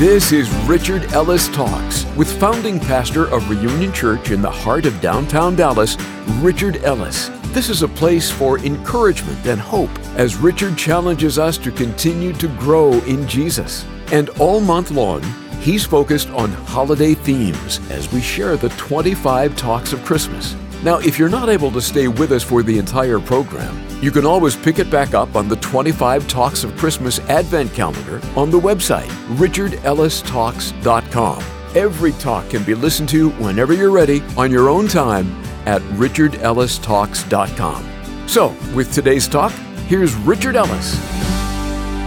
This is Richard Ellis Talks with founding pastor of Reunion Church in the heart of downtown Dallas, Richard Ellis. This is a place for encouragement and hope as Richard challenges us to continue to grow in Jesus. And all month long, he's focused on holiday themes as we share the 25 talks of Christmas. Now, if you're not able to stay with us for the entire program, you can always pick it back up on the 25 Talks of Christmas Advent Calendar on the website, richardellistalks.com. Every talk can be listened to whenever you're ready on your own time at richardellistalks.com. So, with today's talk, here's Richard Ellis.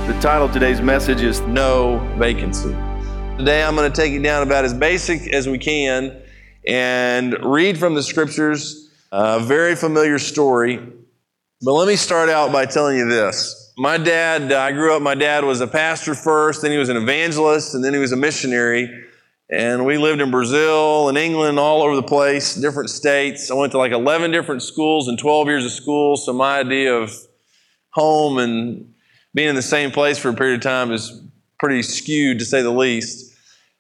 The title of today's message is No Vacancy. Today I'm going to take it down about as basic as we can and read from the scriptures a very familiar story but let me start out by telling you this. My dad, I grew up, my dad was a pastor first, then he was an evangelist, and then he was a missionary. And we lived in Brazil and England, all over the place, different states. I went to like 11 different schools and 12 years of school. So my idea of home and being in the same place for a period of time is pretty skewed, to say the least.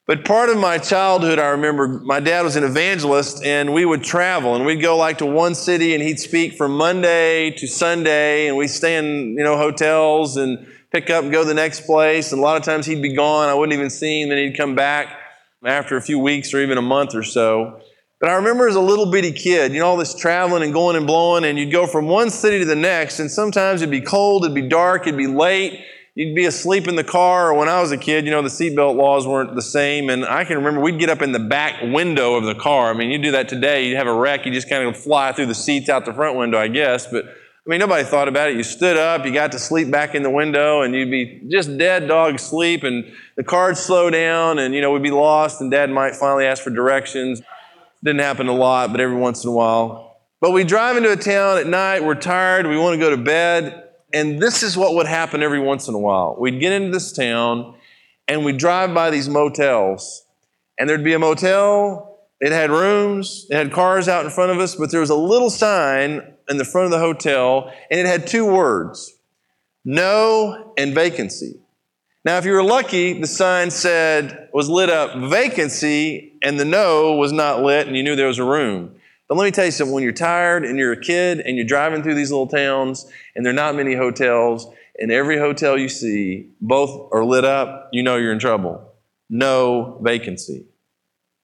But part of my childhood, I remember my dad was an evangelist, and we would travel, and we'd go like to one city, and he'd speak from Monday to Sunday, and we'd stay in you know hotels and pick up and go to the next place. And a lot of times he'd be gone, I wouldn't even see him, then he'd come back after a few weeks or even a month or so. But I remember as a little bitty kid, you know, all this traveling and going and blowing, and you'd go from one city to the next, and sometimes it'd be cold, it'd be dark, it'd be late you'd be asleep in the car, or when I was a kid, you know, the seatbelt laws weren't the same. And I can remember we'd get up in the back window of the car. I mean, you do that today, you'd have a wreck, you just kind of fly through the seats out the front window, I guess. But I mean, nobody thought about it. You stood up, you got to sleep back in the window, and you'd be just dead dog sleep, and the car'd slow down, and, you know, we'd be lost, and dad might finally ask for directions. Didn't happen a lot, but every once in a while. But we drive into a town at night, we're tired, we want to go to bed, and this is what would happen every once in a while. We'd get into this town and we'd drive by these motels. And there'd be a motel, it had rooms, it had cars out in front of us, but there was a little sign in the front of the hotel and it had two words no and vacancy. Now, if you were lucky, the sign said, was lit up vacancy, and the no was not lit, and you knew there was a room. But let me tell you something when you're tired and you're a kid and you're driving through these little towns and there are not many hotels, and every hotel you see, both are lit up, you know you're in trouble. No vacancy.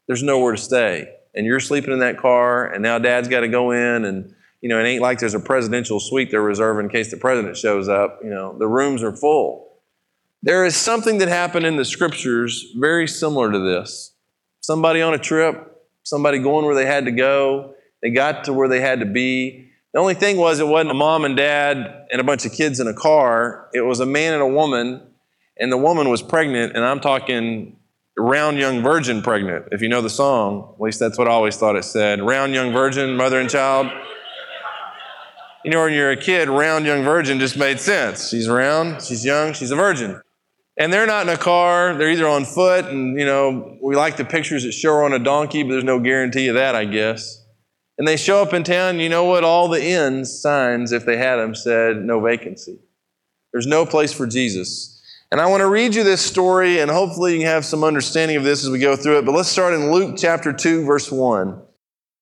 There's nowhere to stay. And you're sleeping in that car, and now dad's got to go in, and you know, it ain't like there's a presidential suite they're reserving in case the president shows up. You know, the rooms are full. There is something that happened in the scriptures very similar to this. Somebody on a trip, somebody going where they had to go, they got to where they had to be. The only thing was, it wasn't a mom and dad and a bunch of kids in a car. It was a man and a woman, and the woman was pregnant, and I'm talking round young virgin pregnant. If you know the song, at least that's what I always thought it said. Round young virgin, mother and child. You know, when you're a kid, round young virgin just made sense. She's round, she's young, she's a virgin. And they're not in a car, they're either on foot, and you know, we like the pictures that show her on a donkey, but there's no guarantee of that, I guess. And they show up in town, you know what? All the inns, signs, if they had them, said no vacancy. There's no place for Jesus. And I want to read you this story, and hopefully you have some understanding of this as we go through it. But let's start in Luke chapter 2, verse 1.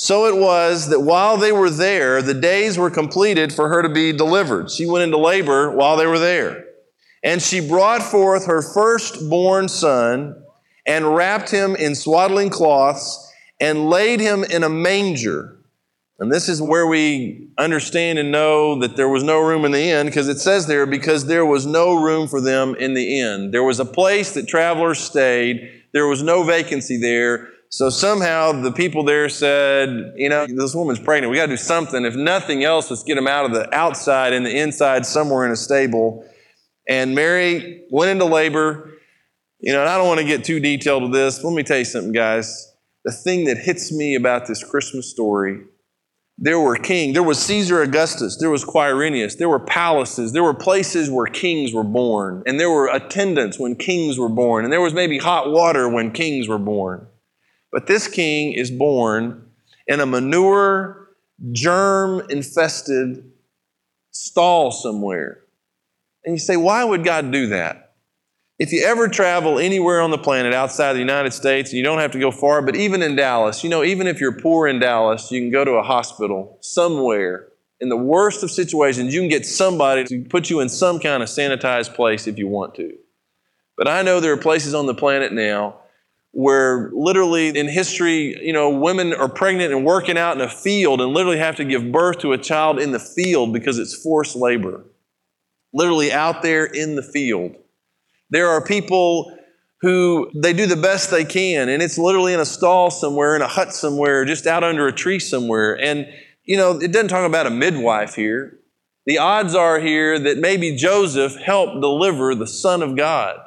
So it was that while they were there, the days were completed for her to be delivered. She went into labor while they were there. And she brought forth her firstborn son and wrapped him in swaddling cloths and laid him in a manger. And this is where we understand and know that there was no room in the inn because it says there, because there was no room for them in the inn. There was a place that travelers stayed, there was no vacancy there. So somehow the people there said, you know, this woman's pregnant. We got to do something. If nothing else, let's get them out of the outside and the inside somewhere in a stable. And Mary went into labor You know, and I don't want to get too detailed with this. Let me tell you something, guys. The thing that hits me about this Christmas story there were kings. There was Caesar Augustus. There was Quirinius. There were palaces. There were places where kings were born. And there were attendants when kings were born. And there was maybe hot water when kings were born. But this king is born in a manure, germ infested stall somewhere. And you say, why would God do that? If you ever travel anywhere on the planet outside the United States, you don't have to go far, but even in Dallas, you know, even if you're poor in Dallas, you can go to a hospital somewhere. In the worst of situations, you can get somebody to put you in some kind of sanitized place if you want to. But I know there are places on the planet now where literally in history, you know, women are pregnant and working out in a field and literally have to give birth to a child in the field because it's forced labor. Literally out there in the field. There are people who they do the best they can, and it's literally in a stall somewhere, in a hut somewhere, just out under a tree somewhere. And, you know, it doesn't talk about a midwife here. The odds are here that maybe Joseph helped deliver the Son of God.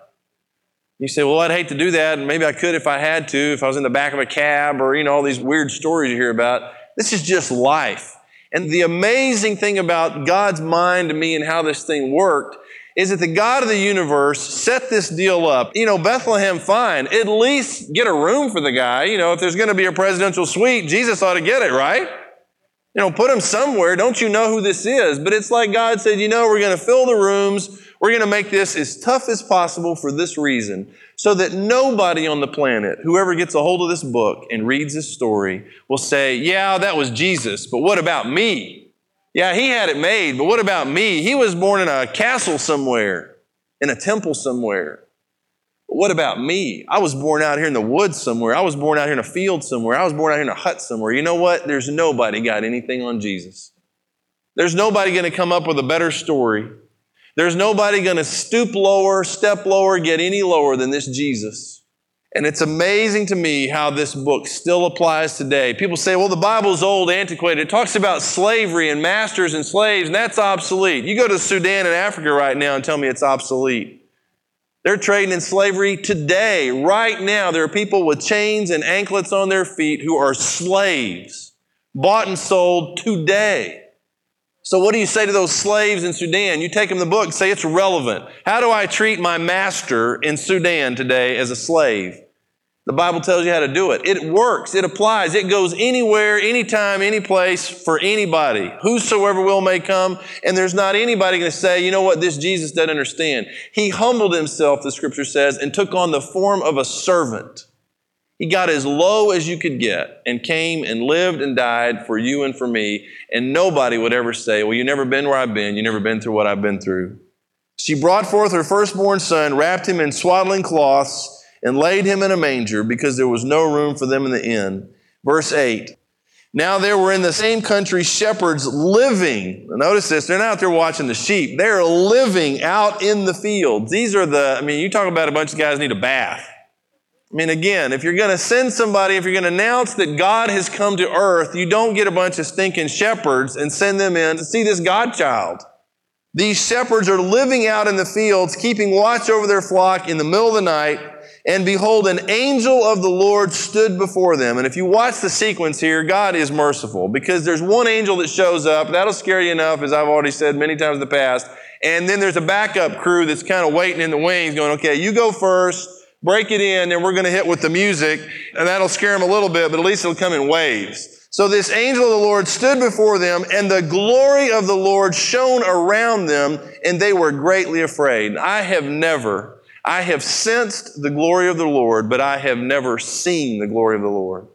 You say, well, I'd hate to do that, and maybe I could if I had to, if I was in the back of a cab, or, you know, all these weird stories you hear about. This is just life. And the amazing thing about God's mind to me and how this thing worked is that the God of the universe set this deal up. You know, Bethlehem, fine. At least get a room for the guy. You know, if there's going to be a presidential suite, Jesus ought to get it, right? You know, put him somewhere. Don't you know who this is? But it's like God said, you know, we're going to fill the rooms. We're going to make this as tough as possible for this reason, so that nobody on the planet, whoever gets a hold of this book and reads this story, will say, yeah, that was Jesus, but what about me? Yeah, he had it made, but what about me? He was born in a castle somewhere, in a temple somewhere. But what about me? I was born out here in the woods somewhere. I was born out here in a field somewhere. I was born out here in a hut somewhere. You know what? There's nobody got anything on Jesus. There's nobody going to come up with a better story. There's nobody going to stoop lower, step lower, get any lower than this Jesus. And it's amazing to me how this book still applies today. People say, well, the Bible's old, antiquated. It talks about slavery and masters and slaves, and that's obsolete. You go to Sudan and Africa right now and tell me it's obsolete. They're trading in slavery today, right now. There are people with chains and anklets on their feet who are slaves, bought and sold today. So, what do you say to those slaves in Sudan? You take them the book say it's relevant. How do I treat my master in Sudan today as a slave? The Bible tells you how to do it. It works, it applies, it goes anywhere, anytime, any place for anybody. Whosoever will may come, and there's not anybody going to say, you know what, this Jesus doesn't understand. He humbled himself, the scripture says, and took on the form of a servant. He got as low as you could get and came and lived and died for you and for me. And nobody would ever say, Well, you've never been where I've been. You've never been through what I've been through. She brought forth her firstborn son, wrapped him in swaddling cloths, and laid him in a manger because there was no room for them in the inn. Verse 8. Now there were in the same country shepherds living. Notice this, they're not out there watching the sheep. They're living out in the fields. These are the, I mean, you talk about a bunch of guys need a bath. I mean, again, if you're going to send somebody, if you're going to announce that God has come to earth, you don't get a bunch of stinking shepherds and send them in to see this God child. These shepherds are living out in the fields, keeping watch over their flock in the middle of the night. And behold, an angel of the Lord stood before them. And if you watch the sequence here, God is merciful because there's one angel that shows up. That'll scare you enough, as I've already said many times in the past. And then there's a backup crew that's kind of waiting in the wings going, okay, you go first break it in, and we're going to hit with the music, and that'll scare them a little bit, but at least it'll come in waves. So this angel of the Lord stood before them, and the glory of the Lord shone around them, and they were greatly afraid. I have never, I have sensed the glory of the Lord, but I have never seen the glory of the Lord.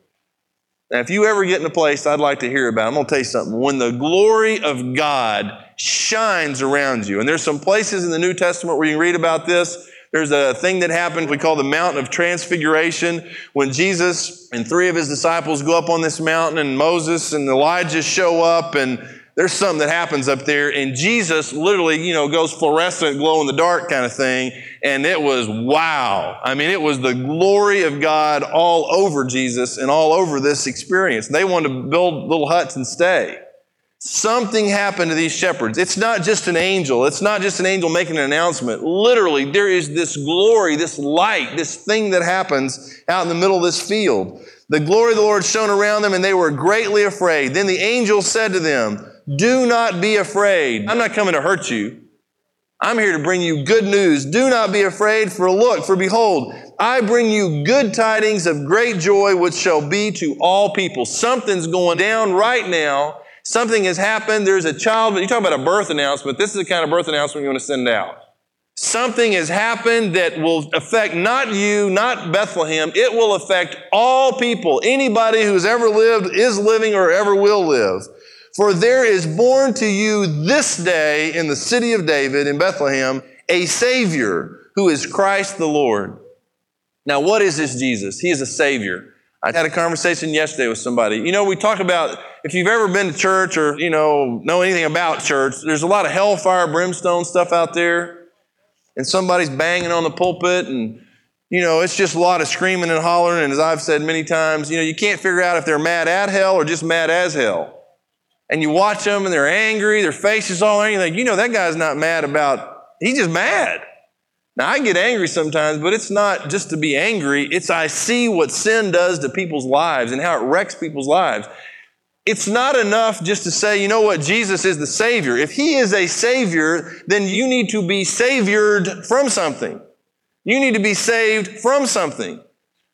Now, if you ever get in a place I'd like to hear about, I'm going to tell you something. When the glory of God shines around you, and there's some places in the New Testament where you can read about this, there's a thing that happened we call the Mountain of Transfiguration when Jesus and three of his disciples go up on this mountain and Moses and Elijah show up and there's something that happens up there and Jesus literally, you know, goes fluorescent, glow in the dark kind of thing. And it was wow. I mean, it was the glory of God all over Jesus and all over this experience. They wanted to build little huts and stay. Something happened to these shepherds. It's not just an angel. It's not just an angel making an announcement. Literally, there is this glory, this light, this thing that happens out in the middle of this field. The glory of the Lord shone around them, and they were greatly afraid. Then the angel said to them, Do not be afraid. I'm not coming to hurt you. I'm here to bring you good news. Do not be afraid, for look, for behold, I bring you good tidings of great joy, which shall be to all people. Something's going down right now. Something has happened. There's a child. You talk about a birth announcement. This is the kind of birth announcement you want to send out. Something has happened that will affect not you, not Bethlehem. It will affect all people. Anybody who's ever lived, is living, or ever will live. For there is born to you this day in the city of David in Bethlehem a Savior who is Christ the Lord. Now, what is this Jesus? He is a Savior. I had a conversation yesterday with somebody. You know, we talk about if you've ever been to church or, you know, know anything about church, there's a lot of hellfire, brimstone stuff out there. And somebody's banging on the pulpit and, you know, it's just a lot of screaming and hollering. And as I've said many times, you know, you can't figure out if they're mad at hell or just mad as hell and you watch them and they're angry, their faces all angry, like, you know, that guy's not mad about, he's just mad. Now, I get angry sometimes, but it's not just to be angry. It's I see what sin does to people's lives and how it wrecks people's lives. It's not enough just to say, you know what, Jesus is the Savior. If He is a Savior, then you need to be saviored from something. You need to be saved from something.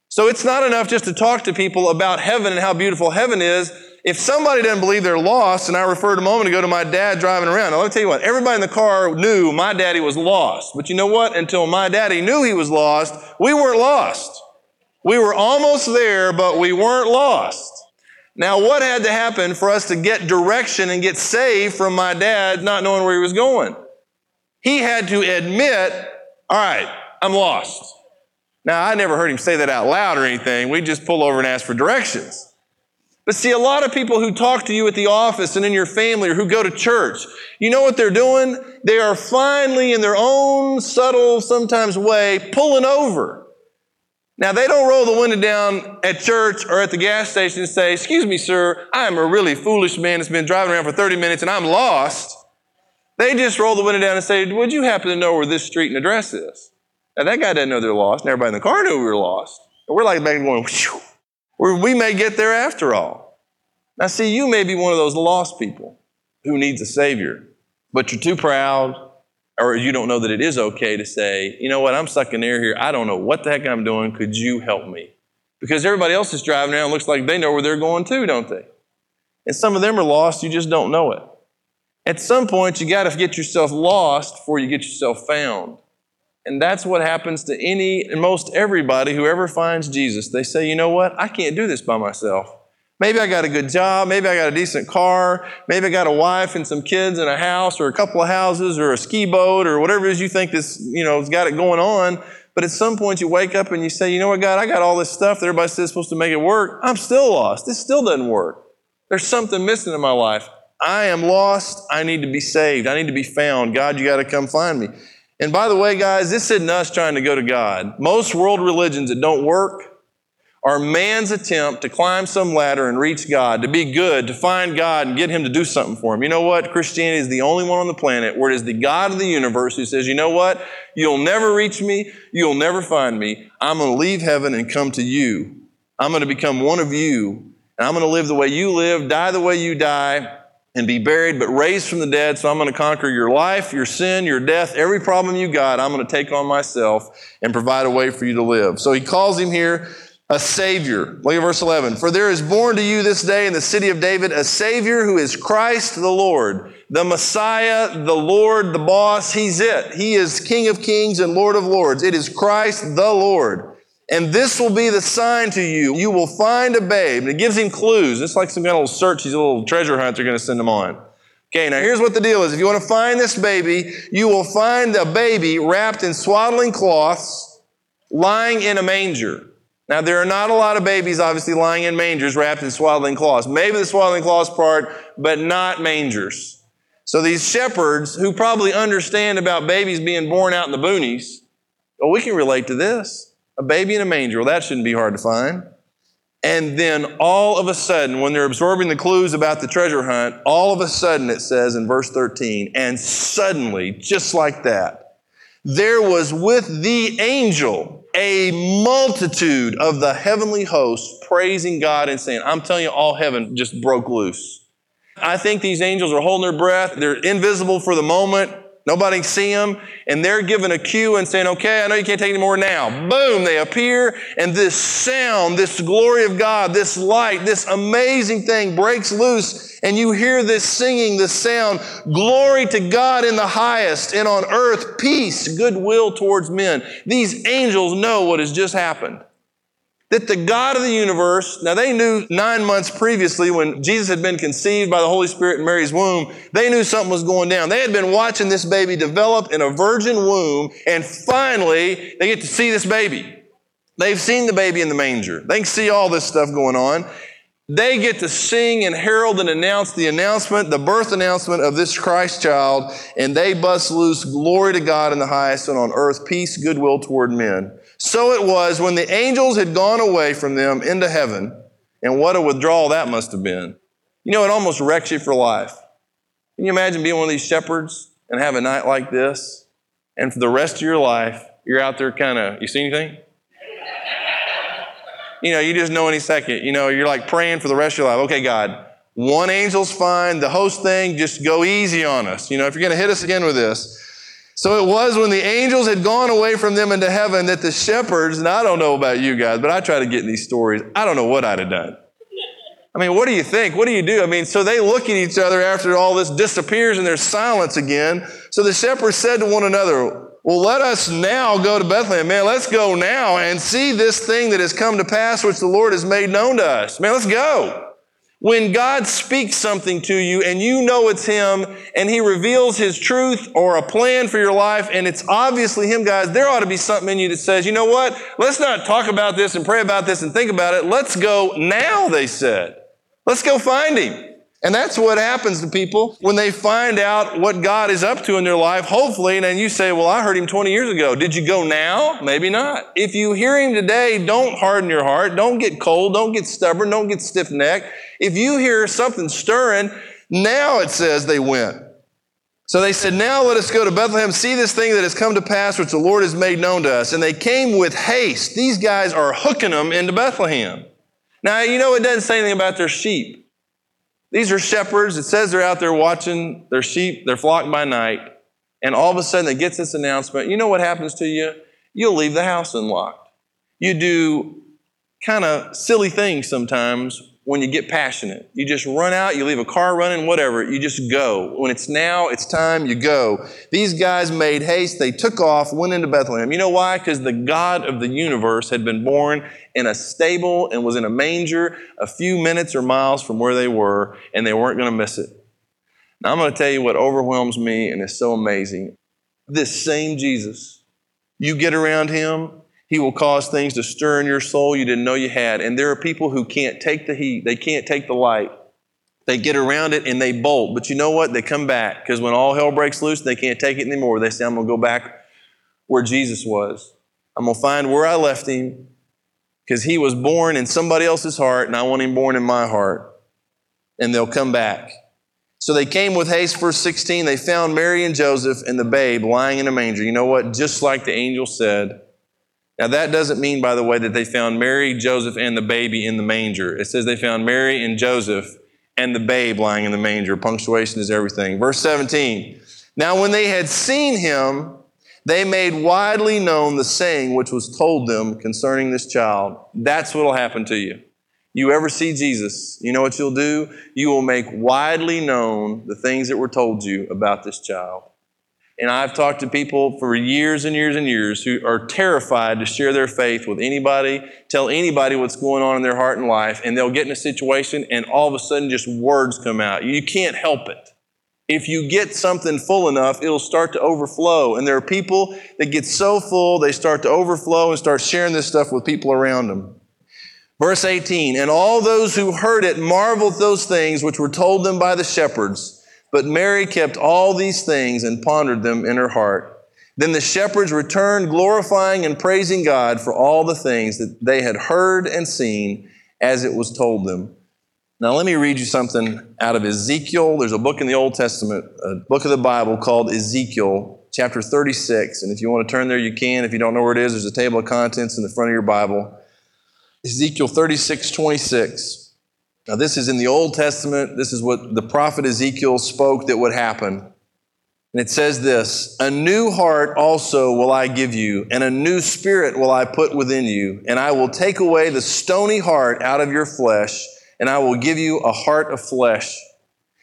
So it's not enough just to talk to people about heaven and how beautiful heaven is if somebody doesn't believe they're lost, and I referred a moment ago to my dad driving around, me tell you what, everybody in the car knew my daddy was lost. But you know what? Until my daddy knew he was lost, we weren't lost. We were almost there, but we weren't lost. Now, what had to happen for us to get direction and get saved from my dad not knowing where he was going? He had to admit, all right, I'm lost. Now, I never heard him say that out loud or anything. We just pull over and ask for directions. But see, a lot of people who talk to you at the office and in your family or who go to church, you know what they're doing? They are finally, in their own subtle, sometimes way, pulling over. Now, they don't roll the window down at church or at the gas station and say, Excuse me, sir, I am a really foolish man that's been driving around for 30 minutes and I'm lost. They just roll the window down and say, Would you happen to know where this street and address is? Now, that guy doesn't know they're lost, and everybody in the car knew we were lost. But we're like back going, Whew we may get there after all. Now, see, you may be one of those lost people who needs a Savior, but you're too proud, or you don't know that it is okay to say, you know what, I'm stuck in air here. I don't know what the heck I'm doing. Could you help me? Because everybody else is driving around looks like they know where they're going too, don't they? And some of them are lost, you just don't know it. At some point, you got to get yourself lost before you get yourself found. And that's what happens to any and most everybody who ever finds Jesus. They say, you know what? I can't do this by myself. Maybe I got a good job. Maybe I got a decent car. Maybe I got a wife and some kids and a house or a couple of houses or a ski boat or whatever it is you think this, you know, has got it going on. But at some point you wake up and you say, you know what, God, I got all this stuff that everybody says is supposed to make it work. I'm still lost. This still doesn't work. There's something missing in my life. I am lost. I need to be saved. I need to be found. God, you got to come find me. And by the way, guys, this isn't us trying to go to God. Most world religions that don't work are man's attempt to climb some ladder and reach God, to be good, to find God and get Him to do something for Him. You know what? Christianity is the only one on the planet where it is the God of the universe who says, you know what? You'll never reach me. You'll never find me. I'm going to leave heaven and come to you. I'm going to become one of you. And I'm going to live the way you live, die the way you die, and be buried, but raised from the dead. So I'm going to conquer your life, your sin, your death, every problem you got. I'm going to take on myself and provide a way for you to live. So he calls him here a Savior. Look at verse 11. For there is born to you this day in the city of David a Savior who is Christ the Lord, the Messiah, the Lord, the boss. He's it. He is King of kings and Lord of lords. It is Christ the Lord. And this will be the sign to you. You will find a babe. And it gives him clues. It's like some kind of little search, these little treasure hunts are going to send him on. Okay, now here's what the deal is. If you want to find this baby, you will find a baby wrapped in swaddling cloths, lying in a manger. Now, there are not a lot of babies, obviously, lying in mangers wrapped in swaddling cloths. Maybe the swaddling cloths part, but not mangers. So these shepherds, who probably understand about babies being born out in the boonies, well, we can relate to this. A baby in a manger, well, that shouldn't be hard to find. And then all of a sudden, when they're absorbing the clues about the treasure hunt, all of a sudden it says in verse 13, and suddenly, just like that, there was with the angel a multitude of the heavenly hosts praising God and saying, I'm telling you, all heaven just broke loose. I think these angels are holding their breath. They're invisible for the moment. Nobody see them. And they're given a cue and saying, okay, I know you can't take any more now. Boom, they appear. And this sound, this glory of God, this light, this amazing thing breaks loose. And you hear this singing, this sound, glory to God in the highest and on earth, peace, goodwill towards men. These angels know what has just happened that the God of the universe, now they knew nine months previously when Jesus had been conceived by the Holy Spirit in Mary's womb, they knew something was going down. They had been watching this baby develop in a virgin womb, and finally they get to see this baby. They've seen the baby in the manger. They can see all this stuff going on. They get to sing and herald and announce the announcement, the birth announcement of this Christ child, and they bust loose glory to God in the highest and on earth, peace, goodwill toward men. So it was when the angels had gone away from them into heaven, and what a withdrawal that must have been. You know, it almost wrecks you for life. Can you imagine being one of these shepherds and have a night like this? And for the rest of your life, you're out there kind of, you see anything? You know, you just know any second. You know, you're like praying for the rest of your life. Okay, God, one angel's fine. The host thing, just go easy on us. You know, if you're going to hit us again with this, so it was when the angels had gone away from them into heaven that the shepherds, and I don't know about you guys, but I try to get these stories. I don't know what I'd have done. I mean, what do you think? What do you do? I mean, so they look at each other after all this disappears and there's silence again. So the shepherds said to one another, Well, let us now go to Bethlehem. Man, let's go now and see this thing that has come to pass, which the Lord has made known to us. Man, let's go. When God speaks something to you and you know it's Him and He reveals His truth or a plan for your life and it's obviously Him, guys, there ought to be something in you that says, you know what? Let's not talk about this and pray about this and think about it. Let's go now, they said. Let's go find Him. And that's what happens to people when they find out what God is up to in their life, hopefully, and you say, Well, I heard him 20 years ago. Did you go now? Maybe not. If you hear him today, don't harden your heart. Don't get cold. Don't get stubborn. Don't get stiff necked. If you hear something stirring, now it says they went. So they said, Now let us go to Bethlehem, see this thing that has come to pass, which the Lord has made known to us. And they came with haste. These guys are hooking them into Bethlehem. Now, you know, it doesn't say anything about their sheep. These are shepherds. It says they're out there watching their sheep, their flock by night. And all of a sudden, it gets this announcement. You know what happens to you? You'll leave the house unlocked. You do kind of silly things sometimes when you get passionate. You just run out, you leave a car running, whatever. You just go. When it's now, it's time, you go. These guys made haste. They took off, went into Bethlehem. You know why? Because the God of the universe had been born in a stable and was in a manger a few minutes or miles from where they were, and they weren't going to miss it. Now, I'm going to tell you what overwhelms me and is so amazing. This same Jesus, you get around him, he will cause things to stir in your soul you didn't know you had. And there are people who can't take the heat, they can't take the light. They get around it and they bolt. But you know what? They come back because when all hell breaks loose, they can't take it anymore. They say, I'm going to go back where Jesus was. I'm going to find where I left him because he was born in somebody else's heart and I want him born in my heart. And they'll come back. So they came with haste, verse 16. They found Mary and Joseph and the babe lying in a manger. You know what? Just like the angel said, now, that doesn't mean, by the way, that they found Mary, Joseph, and the baby in the manger. It says they found Mary and Joseph and the babe lying in the manger. Punctuation is everything. Verse 17. Now, when they had seen him, they made widely known the saying which was told them concerning this child. That's what will happen to you. You ever see Jesus, you know what you'll do? You will make widely known the things that were told you about this child. And I've talked to people for years and years and years who are terrified to share their faith with anybody, tell anybody what's going on in their heart and life, and they'll get in a situation and all of a sudden just words come out. You can't help it. If you get something full enough, it'll start to overflow. And there are people that get so full, they start to overflow and start sharing this stuff with people around them. Verse 18, and all those who heard it marveled those things which were told them by the shepherds. But Mary kept all these things and pondered them in her heart. Then the shepherds returned, glorifying and praising God for all the things that they had heard and seen, as it was told them. Now, let me read you something out of Ezekiel. There's a book in the Old Testament, a book of the Bible called Ezekiel, chapter 36. And if you want to turn there, you can. If you don't know where it is, there's a table of contents in the front of your Bible. Ezekiel 36, 26. Now, this is in the Old Testament. This is what the prophet Ezekiel spoke that would happen. And it says this A new heart also will I give you, and a new spirit will I put within you, and I will take away the stony heart out of your flesh, and I will give you a heart of flesh.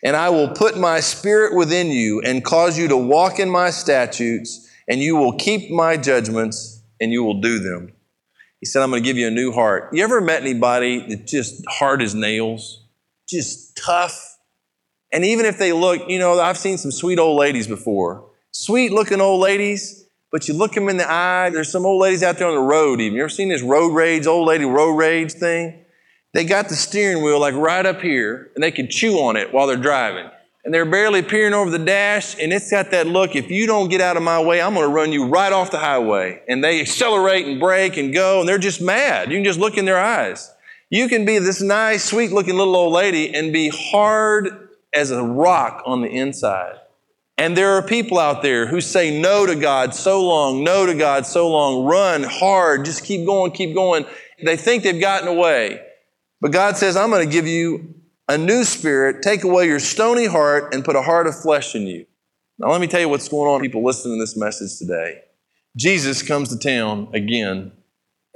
And I will put my spirit within you, and cause you to walk in my statutes, and you will keep my judgments, and you will do them. He said, I'm going to give you a new heart. You ever met anybody that just hard as nails, just tough? And even if they look, you know, I've seen some sweet old ladies before. Sweet looking old ladies, but you look them in the eye. There's some old ladies out there on the road even. You ever seen this road rage, old lady road rage thing? They got the steering wheel like right up here, and they can chew on it while they're driving. And they're barely peering over the dash, and it's got that look if you don't get out of my way, I'm going to run you right off the highway. And they accelerate and brake and go, and they're just mad. You can just look in their eyes. You can be this nice, sweet looking little old lady and be hard as a rock on the inside. And there are people out there who say no to God so long, no to God so long, run hard, just keep going, keep going. They think they've gotten away. But God says, I'm going to give you a new spirit, take away your stony heart, and put a heart of flesh in you. Now, let me tell you what's going on, people listening to this message today. Jesus comes to town again,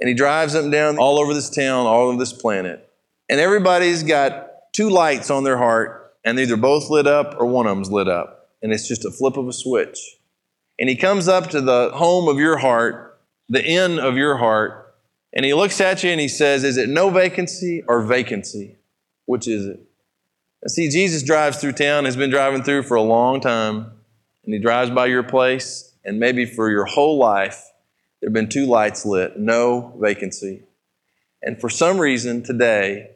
and he drives up and down all over this town, all over this planet. And everybody's got two lights on their heart and either both lit up or one of them's lit up. And it's just a flip of a switch. And he comes up to the home of your heart, the inn of your heart, and he looks at you and he says, Is it no vacancy or vacancy? Which is it? See, Jesus drives through town, has been driving through for a long time, and he drives by your place, and maybe for your whole life, there have been two lights lit, no vacancy. And for some reason today,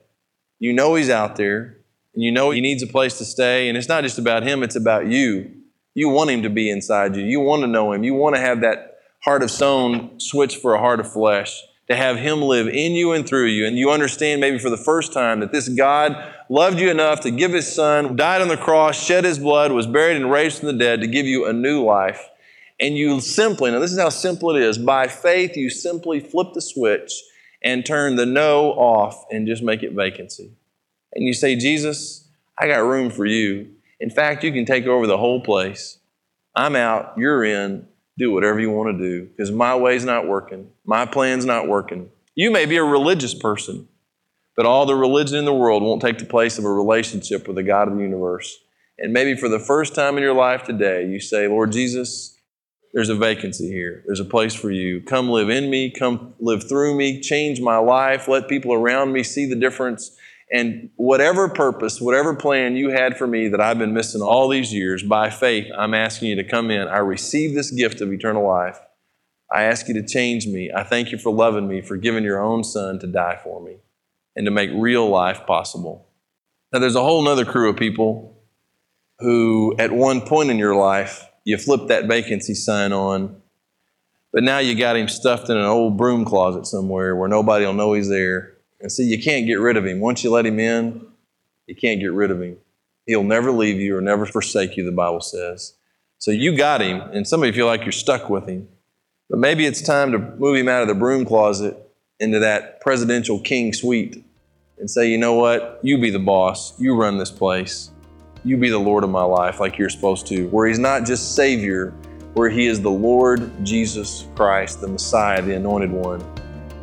you know he's out there, and you know he needs a place to stay. And it's not just about him, it's about you. You want him to be inside you. You want to know him. You want to have that heart of stone switch for a heart of flesh, to have him live in you and through you. And you understand maybe for the first time that this God loved you enough to give his son, died on the cross, shed his blood, was buried and raised from the dead to give you a new life. And you simply, now this is how simple it is, by faith, you simply flip the switch and turn the no off and just make it vacancy and you say, Jesus, I got room for you. In fact, you can take over the whole place. I'm out, you're in, do whatever you want to do because my way's not working, my plan's not working. You may be a religious person, but all the religion in the world won't take the place of a relationship with the God of the universe. And maybe for the first time in your life today, you say, Lord Jesus, there's a vacancy here. There's a place for you. Come live in me, come live through me, change my life, let people around me see the difference and whatever purpose, whatever plan you had for me that I've been missing all these years, by faith, I'm asking you to come in. I receive this gift of eternal life. I ask you to change me. I thank you for loving me, for giving your own son to die for me, and to make real life possible. Now, there's a whole other crew of people who, at one point in your life, you flip that vacancy sign on, but now you got him stuffed in an old broom closet somewhere where nobody will know he's there and see, you can't get rid of him. Once you let him in, you can't get rid of him. He'll never leave you or never forsake you, the Bible says. So you got him, and some of you feel like you're stuck with him. But maybe it's time to move him out of the broom closet into that presidential king suite and say, you know what? You be the boss. You run this place. You be the Lord of my life like you're supposed to, where he's not just Savior, where he is the Lord Jesus Christ, the Messiah, the anointed one.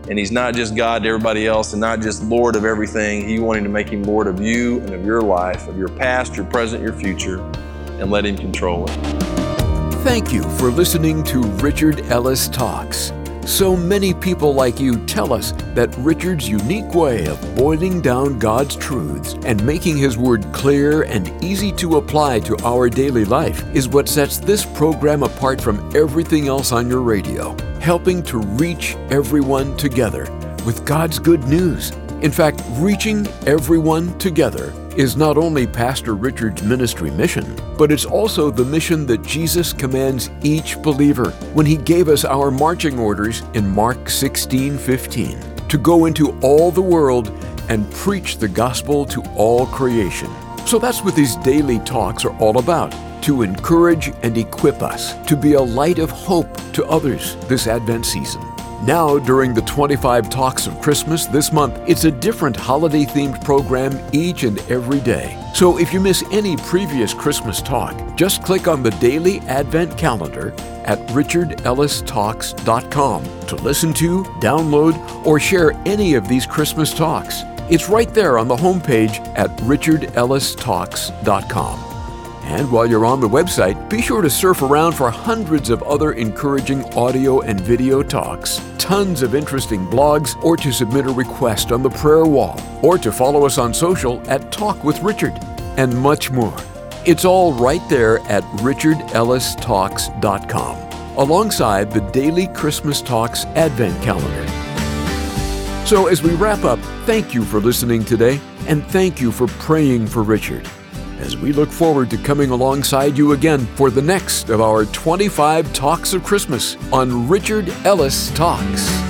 And he's not just God to everybody else and not just Lord of everything. He wanting to make him Lord of you and of your life, of your past, your present, your future, and let him control it. Thank you for listening to Richard Ellis Talks. So many people like you tell us that Richard's unique way of boiling down God's truths and making His Word clear and easy to apply to our daily life is what sets this program apart from everything else on your radio helping to reach everyone together with God's good news. In fact, reaching everyone together is not only Pastor Richard's ministry mission, but it's also the mission that Jesus commands each believer when he gave us our marching orders in Mark 16:15 to go into all the world and preach the gospel to all creation. So that's what these daily talks are all about to encourage and equip us to be a light of hope to others this Advent season. Now, during the 25 Talks of Christmas this month, it's a different holiday themed program each and every day. So if you miss any previous Christmas talk, just click on the daily Advent calendar at richardellistalks.com to listen to, download, or share any of these Christmas talks. It's right there on the homepage at richardellistalks.com. And while you're on the website, be sure to surf around for hundreds of other encouraging audio and video talks, tons of interesting blogs, or to submit a request on the prayer wall, or to follow us on social at Talk with Richard, and much more. It's all right there at richardellistalks.com, alongside the daily Christmas Talks Advent Calendar. So, as we wrap up, thank you for listening today, and thank you for praying for Richard as we look forward to coming alongside you again for the next of our 25 Talks of Christmas on Richard Ellis Talks.